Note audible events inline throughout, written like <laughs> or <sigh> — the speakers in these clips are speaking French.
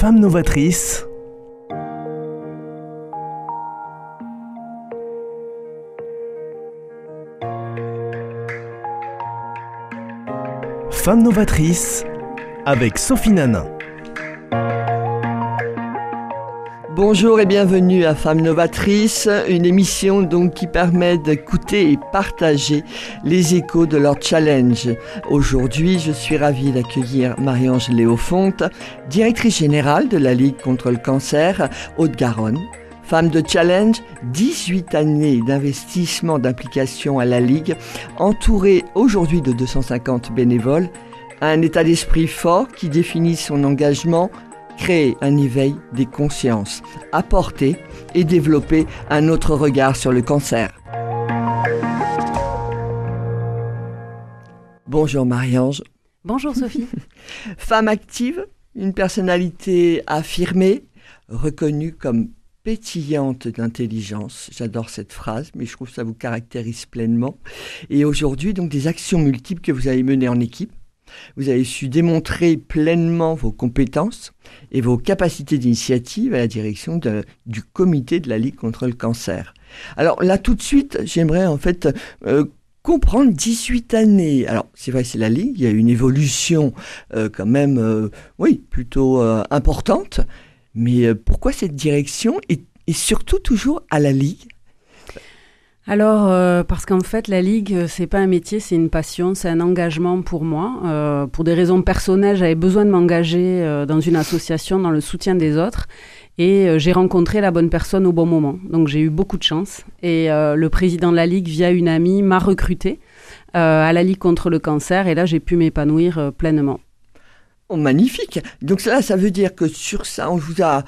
Femmes novatrices. Femmes novatrices avec Sophie Nanin. Bonjour et bienvenue à Femmes Novatrices, une émission donc qui permet d'écouter et partager les échos de leur challenge. Aujourd'hui, je suis ravie d'accueillir Marie-Ange Léofonte, directrice générale de la Ligue contre le cancer Haute-Garonne. Femme de challenge, 18 années d'investissement, d'implication à la Ligue, entourée aujourd'hui de 250 bénévoles, un état d'esprit fort qui définit son engagement créer un éveil des consciences, apporter et développer un autre regard sur le cancer. Bonjour Marie-Ange. Bonjour Sophie. <laughs> Femme active, une personnalité affirmée, reconnue comme pétillante d'intelligence. J'adore cette phrase, mais je trouve que ça vous caractérise pleinement. Et aujourd'hui, donc des actions multiples que vous avez menées en équipe vous avez su démontrer pleinement vos compétences et vos capacités d'initiative à la direction du comité de la Ligue contre le cancer. Alors là, tout de suite, j'aimerais en fait euh, comprendre 18 années. Alors, c'est vrai, c'est la Ligue, il y a une évolution euh, quand même, euh, oui, plutôt importante. Mais pourquoi cette direction et surtout toujours à la Ligue? Alors, euh, parce qu'en fait, la Ligue, euh, c'est pas un métier, c'est une passion, c'est un engagement pour moi. Euh, pour des raisons personnelles, j'avais besoin de m'engager dans une association dans le soutien des autres. Et j'ai rencontré la bonne personne au bon moment. Donc j'ai eu beaucoup de chance. Et le président de la Ligue, via une amie, m'a recruté à la Ligue contre le cancer. Et là, j'ai pu m'épanouir pleinement. Oh, magnifique. Donc là, ça veut dire que sur ça, on vous a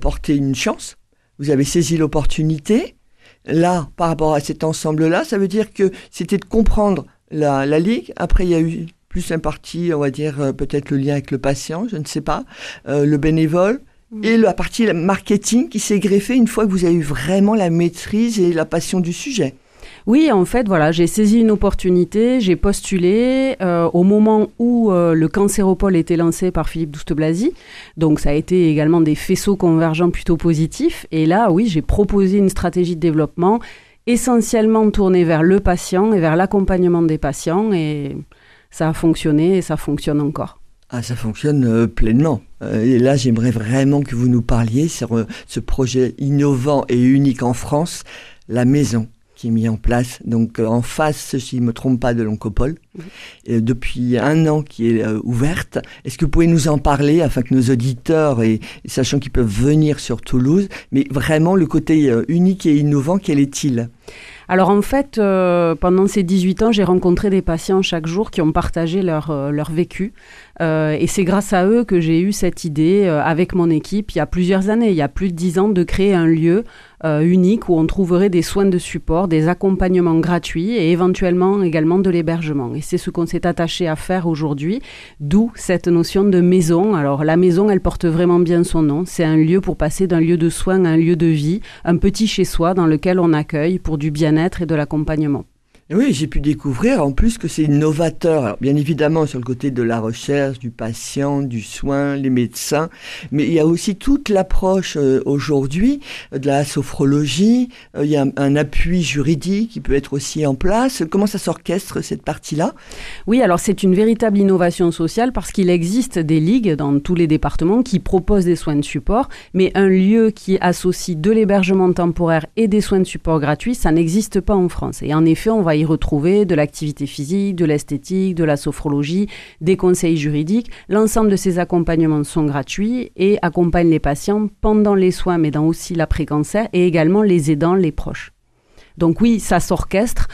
porté une chance. Vous avez saisi l'opportunité là, par rapport à cet ensemble-là, ça veut dire que c'était de comprendre la, Ligue. Après, il y a eu plus un parti, on va dire euh, peut-être le lien avec le patient, je ne sais pas, euh, le bénévole, mm. et la partie marketing qui s'est greffée une fois que vous avez eu vraiment la maîtrise et la passion du sujet. Oui, en fait, voilà, j'ai saisi une opportunité, j'ai postulé euh, au moment où euh, le cancéropole était lancé par Philippe Douste-Blazy. Donc, ça a été également des faisceaux convergents plutôt positifs. Et là, oui, j'ai proposé une stratégie de développement essentiellement tournée vers le patient et vers l'accompagnement des patients. Et ça a fonctionné et ça fonctionne encore. Ah, ça fonctionne euh, pleinement. et là, j'aimerais vraiment que vous nous parliez sur ce projet innovant et unique en France, la maison qui est mis en place, donc euh, en face, si je ne me trompe pas, de l'Oncopole, depuis un an qui est euh, ouverte. Est-ce que vous pouvez nous en parler afin que nos auditeurs, et, sachant qu'ils peuvent venir sur Toulouse, mais vraiment le côté euh, unique et innovant, quel est-il? Alors en fait, pendant ces 18 ans, j'ai rencontré des patients chaque jour qui ont partagé leur, leur vécu. Et c'est grâce à eux que j'ai eu cette idée avec mon équipe il y a plusieurs années, il y a plus de 10 ans, de créer un lieu euh, unique où on trouverait des soins de support, des accompagnements gratuits et éventuellement également de l'hébergement. Et c'est ce qu'on s'est attaché à faire aujourd'hui, d'où cette notion de maison. Alors la maison, elle porte vraiment bien son nom. C'est un lieu pour passer d'un lieu de soins à un lieu de vie, un petit chez-soi dans lequel on accueille pour du bien-être et de l'accompagnement. Oui, j'ai pu découvrir en plus que c'est novateur. bien évidemment sur le côté de la recherche, du patient, du soin, les médecins, mais il y a aussi toute l'approche euh, aujourd'hui de la sophrologie. Euh, il y a un, appui juridique qui peut être aussi en place. Comment ça s'orchestre cette partie-là? Oui, alors c'est une véritable innovation sociale parce qu'il existe des ligues dans tous les départements qui proposent des soins de support, mais un lieu qui associe de l'hébergement temporaire et des soins de support gratuits, ça n'existe pas en France. Et en effet, on va y retrouver de l'activité physique, de l'esthétique, de la sophrologie, des conseils juridiques. L'ensemble de ces accompagnements sont gratuits et accompagnent les patients pendant les soins, mais dans aussi l'après-cancer et également les aidants, les proches. Donc oui, ça s'orchestre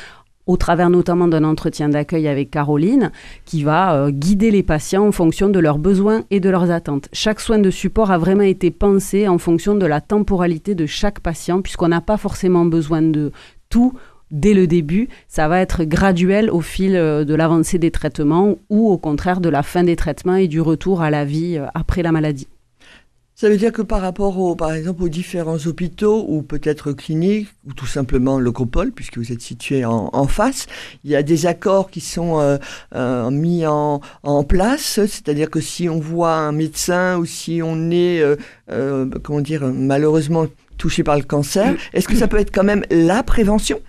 au travers notamment d'un entretien d'accueil avec Caroline, qui va euh, guider les patients en fonction de leurs besoins et de leurs attentes. Chaque soin de support a vraiment été pensé en fonction de la temporalité de chaque patient, puisqu'on n'a pas forcément besoin de tout dès le début, ça va être graduel au fil euh, de l'avancée des traitements ou au contraire de la fin des traitements et du retour à la vie euh, après la maladie. Ça veut dire que par rapport, par exemple, aux différents hôpitaux ou peut-être cliniques ou tout simplement l'Ocropole, puisque vous êtes situé en, face, il y a des accords qui sont euh, mis en, place. C'est-à-dire que si on voit un médecin ou si on est, comment dire, malheureusement touché par le cancer, est-ce que ça peut être quand même la prévention?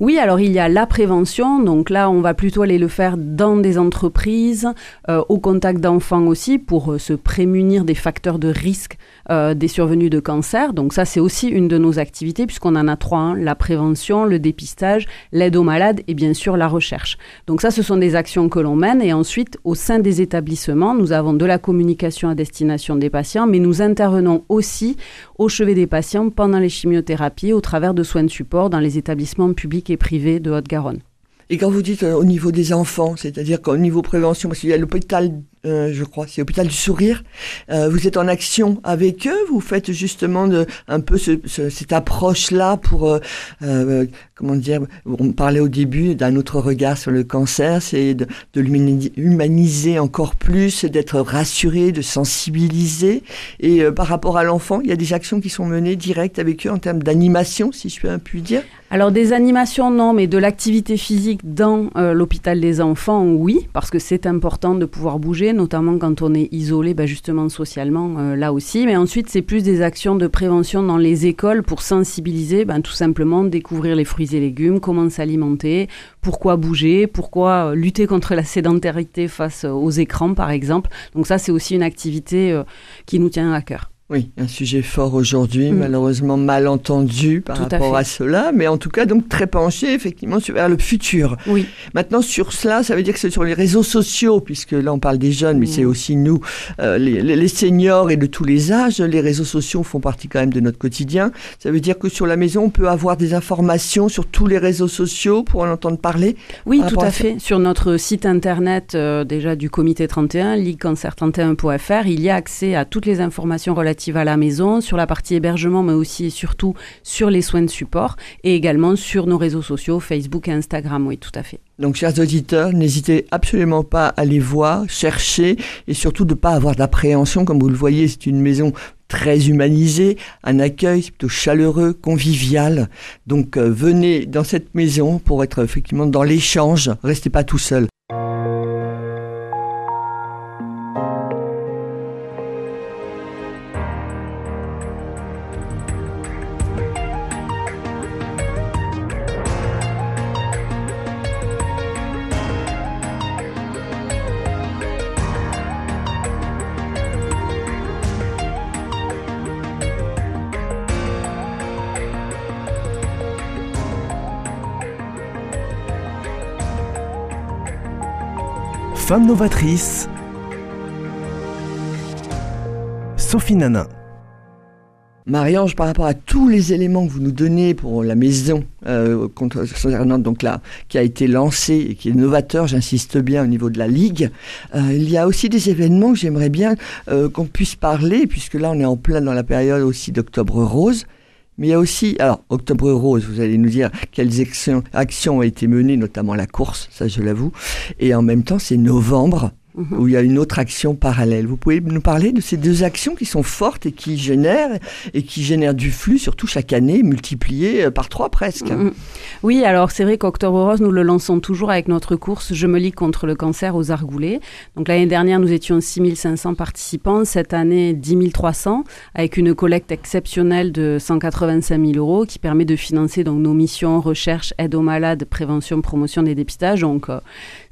Oui, alors il y a la prévention, donc là on va plutôt aller le faire dans des entreprises, euh, au contact d'enfants aussi, pour euh, se prémunir des facteurs de risque euh, des survenues de cancer. Donc ça c'est aussi une de nos activités, puisqu'on en a trois, hein. la prévention, le dépistage, l'aide aux malades et bien sûr la recherche. Donc ça ce sont des actions que l'on mène et ensuite au sein des établissements, nous avons de la communication à destination des patients, mais nous intervenons aussi au chevet des patients pendant les chimiothérapies au travers de soins de support dans les établissements publics et privés de Haute-Garonne. Et quand vous dites euh, au niveau des enfants, c'est-à-dire qu'au niveau prévention, parce qu'il y a l'hôpital euh, je crois, c'est l'hôpital du sourire. Euh, vous êtes en action avec eux, vous faites justement un peu ce, ce, cette approche-là pour, euh, comment dire, on parlait au début d'un autre regard sur le cancer, c'est de, de l'humaniser encore plus, d'être rassuré, de sensibiliser. Et par rapport à l'enfant, il y a des actions qui sont menées directes avec eux en termes d'animation, si je puis dire? Alors des animations, non, mais de l'activité physique dans l'hôpital des enfants, oui, parce que c'est important de pouvoir bouger notamment quand on est isolé, bah justement socialement, euh, là aussi. Mais ensuite, c'est plus des actions de prévention dans les écoles pour sensibiliser, bah, tout simplement découvrir les fruits et légumes, comment s'alimenter, pourquoi bouger, pourquoi euh, lutter contre la sédentarité face aux écrans, par exemple. Donc ça, c'est aussi une activité euh, qui nous tient à cœur. Oui, un sujet fort aujourd'hui, mm. malheureusement mal entendu par rapport à, cela, mais en tout cas donc très penché effectivement vers le futur. Oui. Maintenant sur cela, ça veut dire que c'est sur les réseaux sociaux, puisque là on parle des jeunes, mais mm. c'est aussi nous, euh, les, les, seniors et de tous les âges. Les réseaux sociaux font partie quand même de notre quotidien. Ça veut dire que sur la maison, on peut avoir des informations sur tous les réseaux sociaux pour en entendre parler? Oui, tout à, fait. Sur notre site internet euh, déjà du Comité 31, ligue-cancer31.fr, il y a accès à toutes les informations relatives à la maison, sur la partie hébergement, mais aussi et surtout sur les soins de support et également sur nos réseaux sociaux, Facebook et Instagram. Oui, tout à fait. Donc, chers auditeurs, n'hésitez absolument pas à les voir, chercher et surtout de ne pas avoir d'appréhension. Comme vous le voyez, c'est une maison très humanisée, un accueil plutôt chaleureux, convivial. Donc, euh, venez dans cette maison pour être effectivement dans l'échange. Restez pas tout seul. Novatrice, Sophie Nanin. Marie-Ange, par rapport à tous les éléments que vous nous donnez pour la maison euh, concernant donc là, qui a été lancée et qui est novateur, j'insiste bien au niveau de la ligue, euh, il y a aussi des événements que j'aimerais bien euh, qu'on puisse parler, puisque là on est en plein dans la période aussi d'Octobre Rose. Mais il y a aussi, alors, Octobre Rose, vous allez nous dire quelles actions, ont été menées, notamment la course, ça je l'avoue. Et en même temps, c'est novembre, Où il y a une autre action parallèle. Vous pouvez nous parler de ces deux actions qui sont fortes et qui génèrent et qui génèrent du flux, surtout chaque année, multiplié euh, par trois presque. Mhm. Oui, alors c'est vrai qu'Octobre Rose, nous le lançons toujours avec notre course Je me lis contre le cancer aux Argoulés. Donc l'année dernière, nous étions 6500 participants, cette année 10 300, avec une collecte exceptionnelle de 185 000 euros qui permet de financer donc nos missions recherche, aide aux malades, prévention, promotion des dépistages. Euh,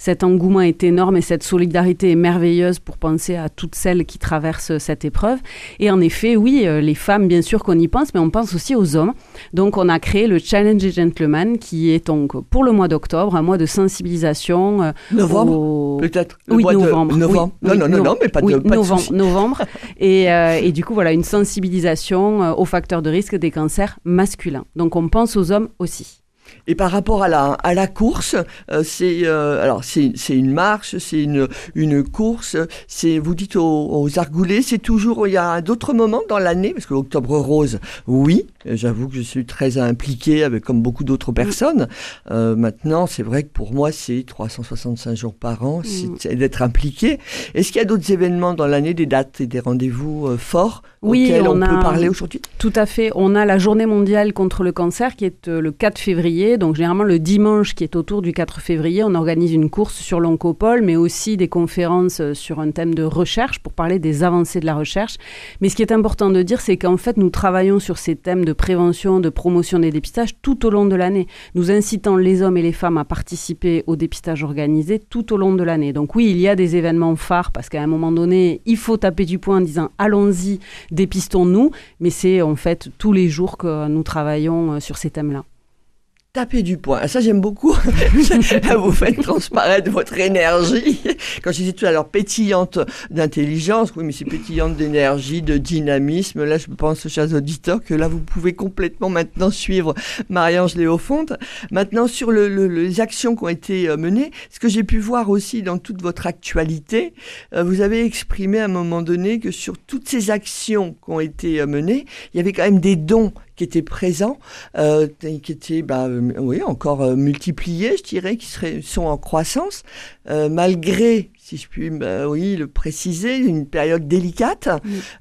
cet engouement est énorme et cette solidarité est merveilleuse pour penser à toutes celles qui traversent cette épreuve. Et en effet, oui, euh, les femmes, bien sûr qu'on y pense, mais on pense aussi aux hommes. Donc, on a créé le Challenge des Gentlemen, qui est donc pour le mois d'octobre, un mois de sensibilisation. Euh, novembre, peut-être Oui, novembre. novembre. non, non, non, non, mais pas de, pas novembre. De novembre. <laughs> et, euh, et, du coup, voilà, une sensibilisation aux facteurs de risque des cancers masculins. Donc, on pense aux hommes aussi. Et par rapport à la, à la course, euh, c'est euh, alors c'est une marche, c'est une, une course. C'est vous dites aux, aux argoulés, c'est toujours il y a d'autres moments dans l'année? Parce que l'octobre rose, oui, j'avoue que je suis très impliqué avec comme beaucoup d'autres personnes. Euh, maintenant, c'est vrai que pour moi c'est 365 jours par an, mm. c'est d'être impliqué. Est-ce qu'il y a d'autres événements dans l'année, des dates et des rendez-vous forts oui, auxquels on, on peut parler aujourd'hui? Tout à fait. On a la Journée mondiale contre le cancer qui est le 4 février donc généralement le dimanche qui est autour du 4 février, on organise une course sur l'oncopole, mais aussi des conférences euh, sur un thème de recherche pour parler des avancées de la recherche. Mais ce qui est important de dire, c'est qu'en fait, nous travaillons sur ces thèmes de prévention, de promotion des dépistages tout au long de l'année. Nous incitons les hommes et les femmes à participer au dépistage organisé tout au long de l'année. Donc oui, il y a des événements phares parce qu'à un moment donné, il faut taper du poing en disant allons-y, dépistons-nous. Mais c'est en fait tous les jours que nous travaillons euh, sur ces thèmes-là taper du poing. Ça, j'aime beaucoup. <laughs> vous faites transparaître votre énergie. Quand je disais tout à l'heure pétillante d'intelligence, oui, mais c'est pétillante d'énergie, de dynamisme. Là, je pense, chers auditeurs, que là, vous pouvez complètement maintenant suivre Marie-Ange Léofonte. Maintenant, sur le, les actions qui ont été euh, menées, ce que j'ai pu voir aussi dans toute votre actualité, euh, vous avez exprimé à un moment donné que sur toutes ces actions qui ont été euh, menées, il y avait quand même des dons qui étaient présents, euh, qui étaient bah, euh, oui, encore euh, multipliés, je dirais, qui seraient, sont en croissance, euh, malgré, si je puis bah, oui, le préciser, une période délicate.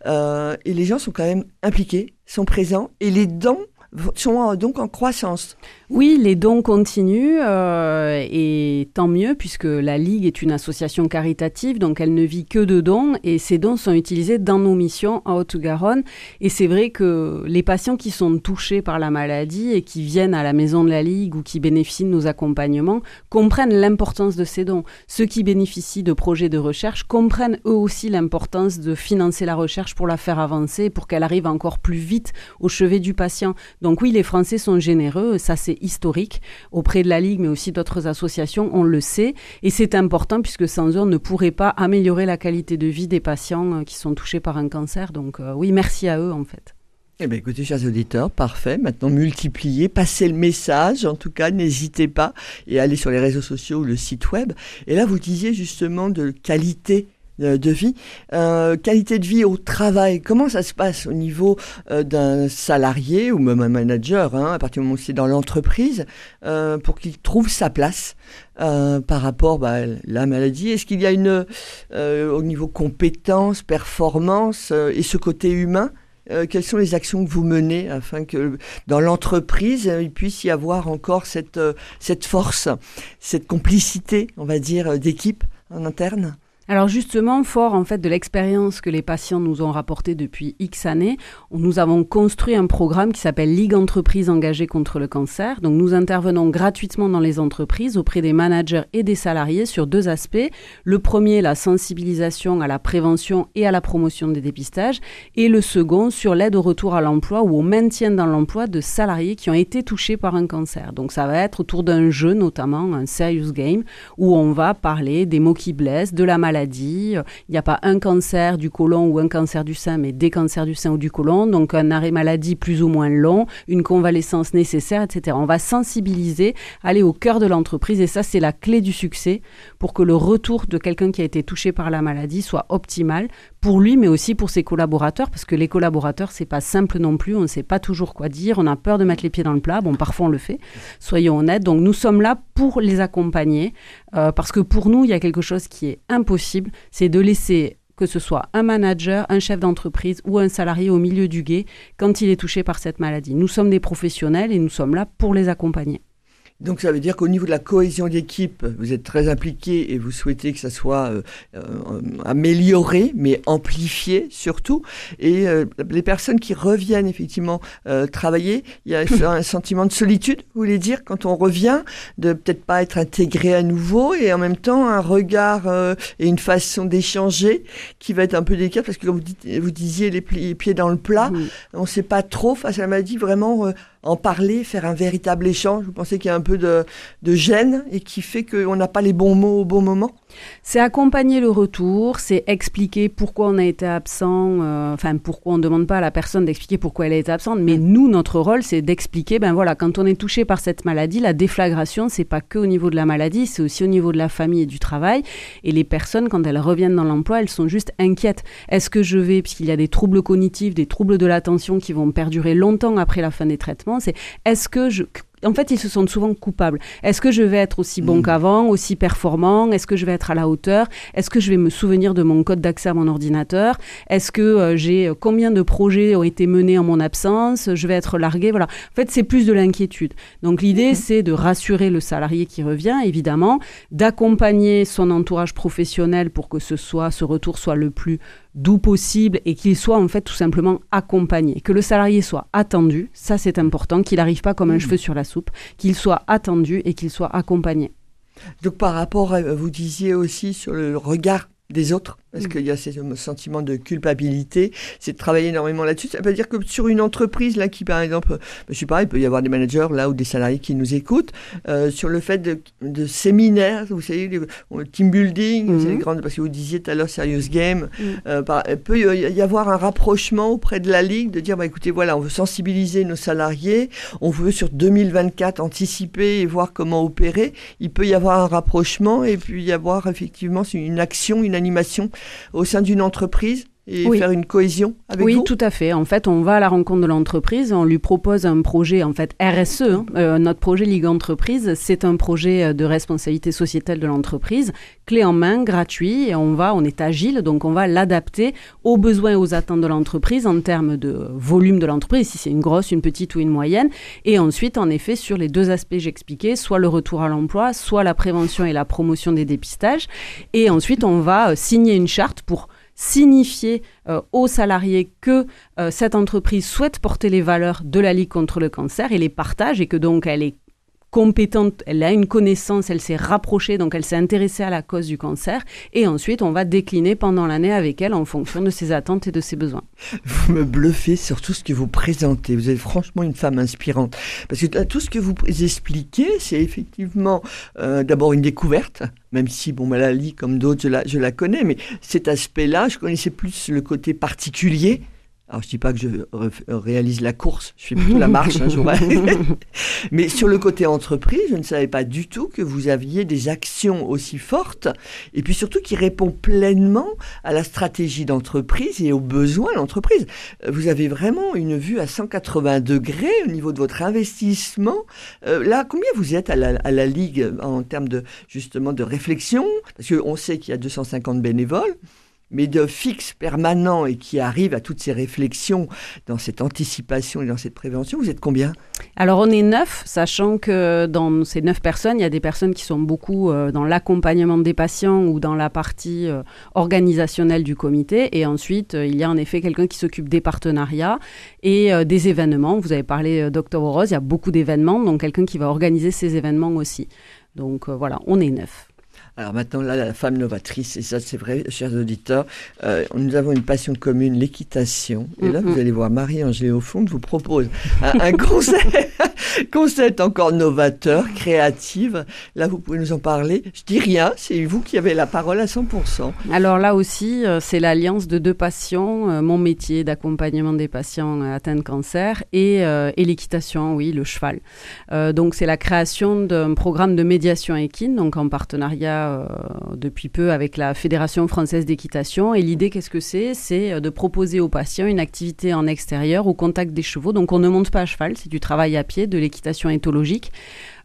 Et les gens sont quand même impliqués, sont présents, et les dons sont donc en croissance. Oui, les dons continuent euh, et tant mieux puisque la Ligue est une association caritative, donc elle ne vit que de dons et ces dons sont utilisés dans nos missions en Haute-Garonne. Et c'est vrai que les patients qui sont touchés par la maladie et qui viennent à la maison de la Ligue ou qui bénéficient de nos accompagnements comprennent l'importance de ces dons. Ceux qui bénéficient de projets de recherche comprennent eux aussi l'importance de financer la recherche pour la faire avancer, pour qu'elle arrive encore plus vite au chevet du patient. Donc oui, les Français sont généreux, ça c'est historique auprès de la Ligue, mais aussi d'autres associations, on le sait. Et c'est important puisque sans eux, on ne pourrait pas améliorer la qualité de vie des patients euh, qui sont touchés par un cancer. Donc euh, oui, merci à eux en fait. Eh bien, écoutez, chers auditeurs, parfait. Maintenant, multipliez, passez le message. En tout cas, n'hésitez pas et allez sur les réseaux sociaux ou le site web. Et là, vous disiez justement de qualité de vie. Euh, qualité de vie au travail, comment ça se passe au niveau euh, d'un salarié ou même un manager, hein, à partir du moment où c'est dans l'entreprise, euh, pour qu'il trouve sa place euh, par rapport bah, à la maladie? Est-ce qu'il y a une, au niveau compétence, performance et ce côté humain quelles sont les actions que vous menez afin que dans l'entreprise, il puisse y avoir encore cette, cette force, cette complicité, on va dire, d'équipe en interne? Alors justement, fort en fait de l'expérience que les patients nous ont rapportée depuis X années, nous avons construit un programme qui s'appelle Ligue Entreprises engagées contre le cancer. Donc nous intervenons gratuitement dans les entreprises auprès des managers et des salariés sur deux aspects. Le premier, la sensibilisation à la prévention et à la promotion des dépistages, et le second sur l'aide au retour à l'emploi ou au maintien dans l'emploi de salariés qui ont été touchés par un cancer. Donc ça va être autour d'un jeu notamment, un serious game, où on va parler des mots qui blessent, de la maladie il n'y a pas un cancer du côlon ou un cancer du sein, mais des cancers du sein ou du côlon. Donc un arrêt maladie plus ou moins long, une convalescence nécessaire, etc. On va sensibiliser, aller au cœur de l'entreprise et ça c'est la clé du succès pour que le retour de quelqu'un qui a été touché par la maladie soit optimal pour lui, mais aussi pour ses collaborateurs, parce que les collaborateurs, c'est pas simple non plus, on ne sait pas toujours quoi dire, on a peur de mettre les pieds dans le plat, bon, parfois on le fait, soyons honnêtes, donc nous sommes là pour les accompagner, euh, parce que pour nous, il y a quelque chose qui est impossible, c'est de laisser que ce soit un manager, un chef d'entreprise ou un salarié au milieu du guet quand il est touché par cette maladie. Nous sommes des professionnels et nous sommes là pour les accompagner. Donc ça veut dire qu'au niveau de la cohésion d'équipe, vous êtes très impliqué et vous souhaitez que ça soit euh, euh, amélioré, mais amplifié surtout. Et euh, les personnes qui reviennent effectivement travailler, il y a <laughs> un sentiment de solitude, vous voulez dire, quand on revient, de peut-être pas être intégré à nouveau et en même temps un regard et une façon d'échanger qui va être un peu délicate parce que comme vous, dites, vous disiez les, pieds dans le plat, on ne sait pas trop face à la maladie vraiment en parler, faire un véritable échange. Vous pensez qu'il y a un peu de gêne et qui fait qu'on n'a pas les bons mots au bon moment c'est accompagner le retour, c'est expliquer pourquoi on a été absent, euh, enfin pourquoi on ne demande pas à la personne d'expliquer pourquoi elle a été absente, mais nous, notre rôle, c'est d'expliquer, ben voilà, quand on est touché par cette maladie, la déflagration, c'est pas que au niveau de la maladie, c'est aussi au niveau de la famille et du travail. Et les personnes, quand elles reviennent dans l'emploi, elles sont juste inquiètes. Est-ce que je vais, puisqu'il y a des troubles cognitifs, des troubles de l'attention qui vont perdurer longtemps après la fin des traitements, c'est est-ce que je en fait, ils se sentent souvent coupables. Est-ce que je vais être aussi bon mm. qu'avant, aussi performant? Est-ce que je vais être à la hauteur? Est-ce que je vais me souvenir de mon code d'accès à mon ordinateur? Est-ce que euh, j'ai euh, combien de projets ont été menés en mon absence? Je vais être largué? Voilà. En fait, c'est plus de l'inquiétude. Donc l'idée, mm-hmm. c'est de rassurer le salarié qui revient, évidemment, d'accompagner son entourage professionnel pour que ce soit ce retour soit le plus d'où possible et qu'il soit en fait tout simplement accompagné, que le salarié soit attendu, ça c'est important, qu'il n'arrive pas comme un mmh. cheveu sur la soupe, qu'il soit attendu et qu'il soit accompagné. Donc par rapport, à, vous disiez aussi sur le regard des autres parce mm. qu'il y a ce sentiment de culpabilité, c'est de travailler énormément là-dessus. Ça veut dire que sur une entreprise là qui, par exemple, je sais pas, il peut y avoir des managers là ou des salariés qui nous écoutent euh, sur le fait de, de, séminaires, vous savez, le team building, mm. parce que vous disiez tout à l'heure serious game, mm. euh, il peut y avoir un rapprochement auprès de la ligue, de dire, bah écoutez, voilà, on veut sensibiliser nos salariés, on veut sur 2024 anticiper et voir comment opérer. Il peut y avoir un rapprochement et puis y avoir effectivement une action, une animation au sein d'une entreprise et faire une cohésion avec oui, vous Oui, tout à fait. En fait, on va à la rencontre de l'entreprise, on lui propose un projet, en fait, RSE. Hein. Euh, notre projet Ligue Entreprise, c'est un projet euh, de responsabilité sociétale de l'entreprise, clé en main, gratuit, et on va, on est agile, donc on va l'adapter aux besoins et aux attentes de l'entreprise en termes de volume de l'entreprise, si c'est une grosse, une petite ou une moyenne. Et ensuite, en effet, sur les deux aspects j'expliquais, soit le retour à l'emploi, soit la prévention et la promotion des dépistages. Et ensuite, on va euh, signer une charte pour signifier euh, aux salariés que euh, cette entreprise souhaite porter les valeurs de la Ligue contre le cancer et les partage et que donc elle est compétente, elle a une connaissance, elle s'est rapprochée, donc elle s'est intéressée à la cause du cancer. Et ensuite, on va décliner pendant l'année avec elle en fonction de ses attentes et de ses besoins. Vous me bluffez sur tout ce que vous présentez. Vous êtes franchement une femme inspirante. Parce que tout ce que vous expliquez, c'est effectivement euh, d'abord une découverte, même si, bon, Malali, comme d'autres, je la connais, mais cet aspect-là, je connaissais plus le côté particulier alors, je dis pas que je réalise la course, je fais plutôt la marche un jour. <laughs> Mais sur le côté entreprise, je ne savais pas du tout que vous aviez des actions aussi fortes et puis surtout qui répondent pleinement à la stratégie d'entreprise et aux besoins de l'entreprise. Vous avez vraiment une vue à 180 degrés au niveau de votre investissement. Euh, là, combien vous êtes à la, à la Ligue en termes de, justement, de réflexion? Parce qu'on sait qu'il y a 250 bénévoles mais de fixe permanent et qui arrive à toutes ces réflexions dans cette anticipation et dans cette prévention, vous êtes combien? Alors on est neuf, sachant que dans ces neuf personnes, il y a des personnes qui sont beaucoup euh, dans l'accompagnement des patients ou dans la partie euh, organisationnelle du comité, et ensuite euh, il y a en effet quelqu'un qui s'occupe des partenariats et des événements. Vous avez parlé d'Octobre Rose, il y a beaucoup d'événements, donc quelqu'un qui va organiser ces événements aussi. Donc voilà, on est neuf. Alors maintenant, là, la femme novatrice, et ça c'est vrai, chers auditeurs, euh, nous avons une passion commune, l'équitation. Et là, vous allez voir, Marie-Angèle au fond vous propose un, <laughs> concept, encore novateur, créative. Là, vous pouvez nous en parler. Je dis rien, c'est vous qui avez la parole à 100%. Alors là aussi, euh, c'est l'alliance de deux passions, euh, mon métier d'accompagnement des patients atteints de cancer et, l'équitation, oui, le cheval. donc c'est la création d'un programme de médiation équine, donc en partenariat euh, depuis peu avec la Fédération française d'équitation. Et l'idée, qu'est-ce que c'est? C'est euh, de proposer aux patients une activité en extérieur au contact des chevaux. Donc on ne monte pas à cheval, c'est du travail à pied, de l'équitation éthologique.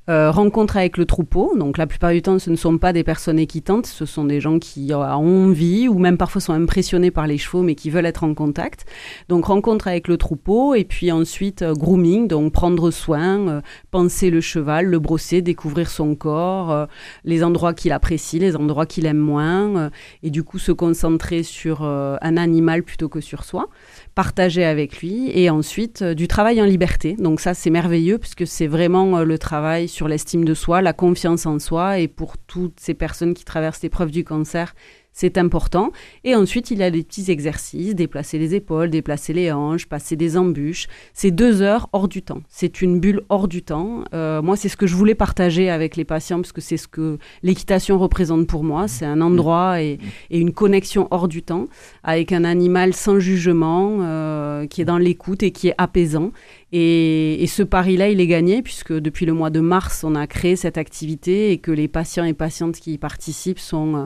Euh, rencontre avec le troupeau. Donc la plupart du temps, ce ne sont pas des personnes équitantes, ce sont des gens qui ont envie ou même parfois sont impressionnés par les chevaux mais qui veulent être en contact. Donc rencontre avec le troupeau et puis ensuite euh, grooming, donc prendre soin, euh, penser le cheval, le brosser, découvrir son corps, les endroits qu'il apprécie, les endroits qu'il aime moins et du coup se concentrer sur un animal plutôt que sur soi partager avec lui et ensuite euh, du travail en liberté. Donc ça c'est merveilleux puisque c'est vraiment euh, le travail l'estime de soi, la confiance en soi et pour toutes ces personnes qui traversent l'épreuve du cancer, c'est important. Et ensuite, il y a des petits exercices, déplacer les épaules, déplacer les hanches, passer des embûches. C'est deux heures hors du temps. C'est une bulle hors du temps. Euh, moi, c'est ce que je voulais partager avec les patients, parce que c'est ce que l'équitation représente pour moi. C'est un endroit et, une connexion hors du temps, avec un animal sans jugement, euh, qui est dans l'écoute et qui est apaisant. Et, ce pari-là, il est gagné, puisque depuis le mois de mars, on a créé cette activité et que les patients et patientes qui y participent sont euh,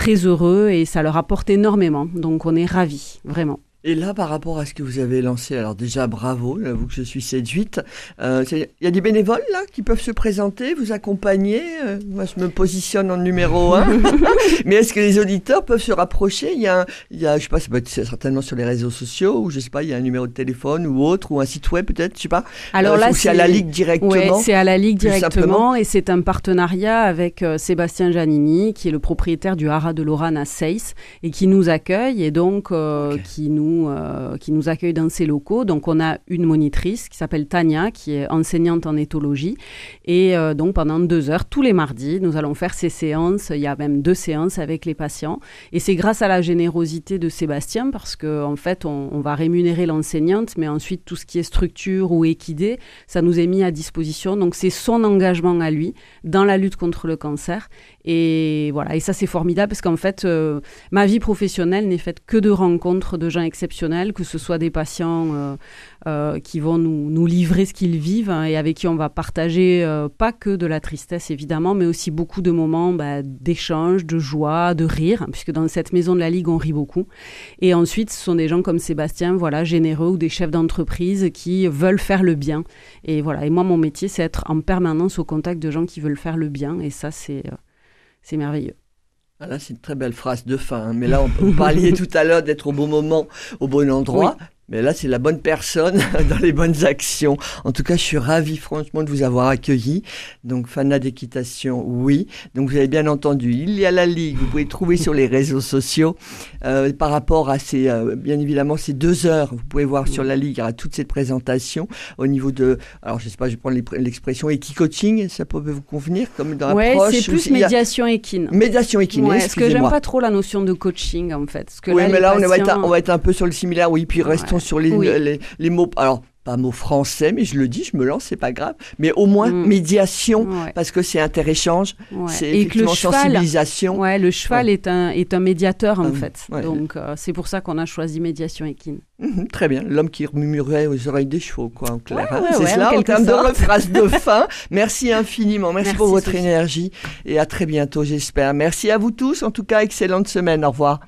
très heureux et ça leur apporte énormément. Donc on est ravis, vraiment. Et là, par rapport à ce que vous avez lancé, alors déjà bravo, j'avoue que je suis séduite. Euh, il y a des bénévoles là qui peuvent se présenter, vous accompagner. Euh, moi, je me positionne en numéro un. <laughs> Mais est-ce que les auditeurs peuvent se rapprocher? Il y a, il y a, je sais pas, ça peut être certainement sur les réseaux sociaux ou je sais pas, il y a un numéro de téléphone ou autre ou un site web peut-être, je sais pas. Alors euh, là, c'est à la Ligue directement? Ouais, c'est à la Ligue directement et c'est un partenariat avec Sébastien Giannini, qui est le propriétaire du Haras de Lorraine à Seyss et qui nous accueille et donc qui nous euh, qui nous accueille dans ses locaux. Donc on a une monitrice qui s'appelle Tania, qui est enseignante en éthologie. Et euh, donc pendant deux heures, tous les mardis, nous allons faire ces séances. Il y a même deux séances avec les patients. Et c'est grâce à la générosité de Sébastien, parce qu'en en fait, on, va rémunérer l'enseignante, mais ensuite tout ce qui est structure ou équidé, ça nous est mis à disposition. Donc c'est son engagement à lui dans la lutte contre le cancer. Et voilà, et ça c'est formidable parce qu'en fait, euh, ma vie professionnelle n'est faite que de rencontres de gens que ce soit des patients euh, euh, qui vont nous, nous livrer ce qu'ils vivent hein, et avec qui on va partager pas que de la tristesse évidemment, mais aussi beaucoup de moments bah, d'échange, de joie, de rire, puisque dans cette maison de la Ligue on rit beaucoup. Et ensuite, ce sont des gens comme Sébastien, voilà, généreux ou des chefs d'entreprise qui veulent faire le bien. Et voilà, et moi mon métier c'est être en permanence au contact de gens qui veulent faire le bien, et ça c'est c'est merveilleux. Ah, c'est une très belle phrase de fin. Hein. Mais là, on, on <laughs> parlait tout à l'heure d'être au bon moment, au bon endroit. Mais là, c'est la bonne personne <laughs> dans les bonnes actions. En tout cas, je suis ravi, franchement, de vous avoir accueilli. Donc, fanat d'équitation, oui. Donc, vous avez bien entendu, il y a la Ligue. Vous pouvez trouver sur les réseaux sociaux. Euh, par rapport à ces, euh, bien évidemment, ces deux heures, vous pouvez voir sur la Ligue, il y aura toute cette présentation au niveau de, alors, je sais pas, je vais prendre l'expression équi-coaching. Ça peut vous convenir comme dans ouais, c'est plus médiation équine. Médiation équine, ouais, Parce que j'aime pas trop la notion de coaching, en fait. Parce que oui, mais là, on, va être, on va être un peu sur le similaire. Oui, puis restons sur les, les, mots. Alors, pas mots français, mais je le dis, je me lance, c'est pas grave. Mais au moins mm. médiation, parce que c'est inter-échange, c'est effectivement sensibilisation. Ouais, le cheval est un est un médiateur en hum, fait. Donc euh, c'est pour ça qu'on a choisi médiation équine. Mhm, très bien, l'homme qui murmurait aux oreilles des chevaux, quoi, en clair. Hein. c'est cela en termes de phrase de <laughs> fin. Merci infiniment, merci, pour votre énergie et à très bientôt, j'espère. Merci à vous tous, en tout cas, excellente semaine. Au revoir.